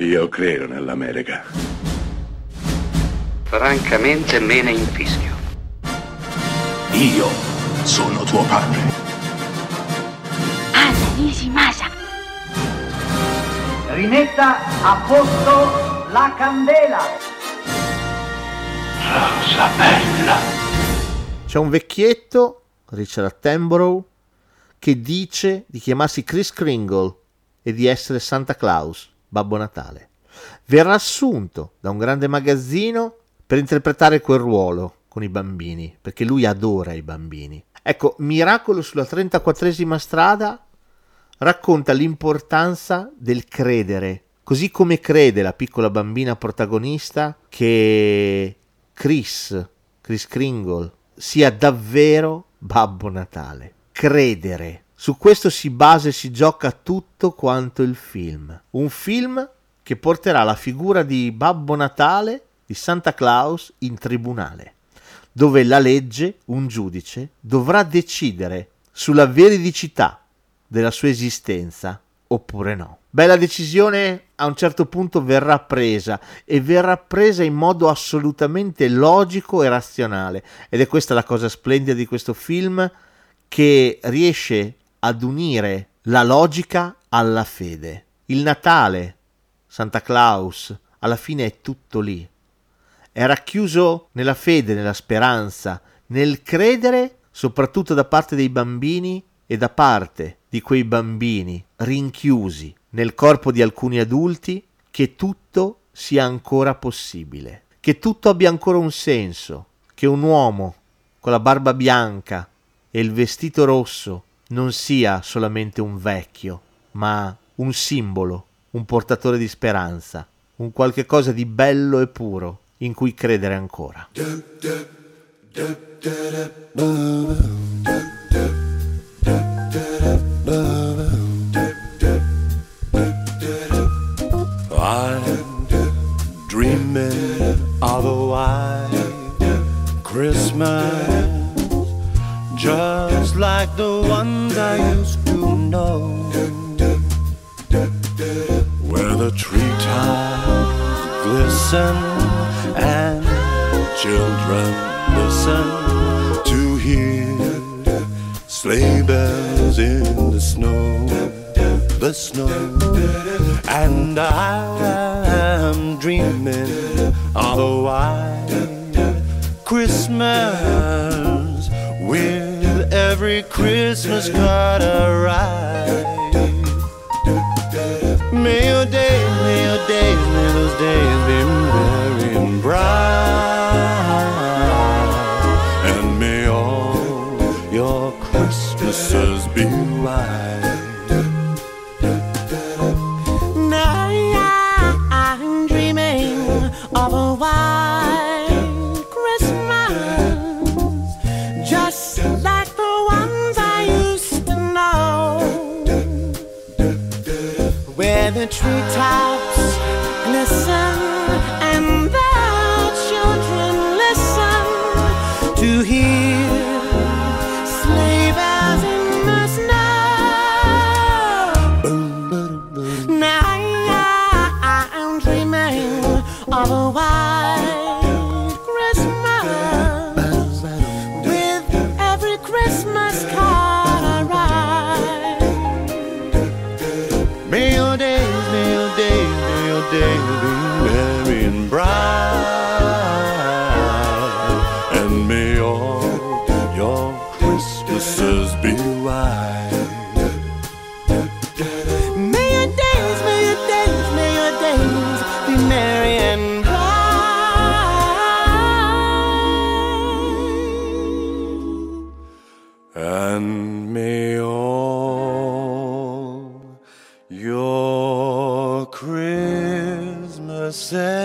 Io credo nell'America. Francamente me ne infischio. Io sono tuo padre. Anna Nishimasa. Rimetta a posto la candela. Rosa bella. C'è un vecchietto, Richard Attenborough, che dice di chiamarsi Chris Kringle e di essere Santa Claus, Babbo Natale. Verrà assunto da un grande magazzino per interpretare quel ruolo con i bambini, perché lui adora i bambini. Ecco, Miracolo sulla 34esima strada racconta l'importanza del credere, così come crede la piccola bambina protagonista che Chris, Chris Kringle, sia davvero Babbo Natale. Credere. Su questo si basa e si gioca tutto quanto il film. Un film che porterà la figura di Babbo Natale, di Santa Claus, in tribunale, dove la legge, un giudice, dovrà decidere sulla veridicità della sua esistenza oppure no. Beh, la decisione a un certo punto verrà presa e verrà presa in modo assolutamente logico e razionale ed è questa la cosa splendida di questo film che riesce ad unire la logica alla fede. Il Natale, Santa Claus, alla fine è tutto lì. È racchiuso nella fede, nella speranza, nel credere, soprattutto da parte dei bambini e da parte di quei bambini rinchiusi nel corpo di alcuni adulti, che tutto sia ancora possibile, che tutto abbia ancora un senso, che un uomo con la barba bianca e il vestito rosso non sia solamente un vecchio, ma un simbolo, un portatore di speranza, un qualche cosa di bello e puro in cui credere ancora. Christmas, just like the ones I used to know, where the treetops glisten and children listen to hear sleigh bells in the snow, the snow. And I am dreaming of a white Christmas with every Christmas card I write. May your days, may your days, may those days be the treetop. May your days be merry and bright. And may all your Christmases be white. May your days, may your days, may your days be merry and bright. And may all your said.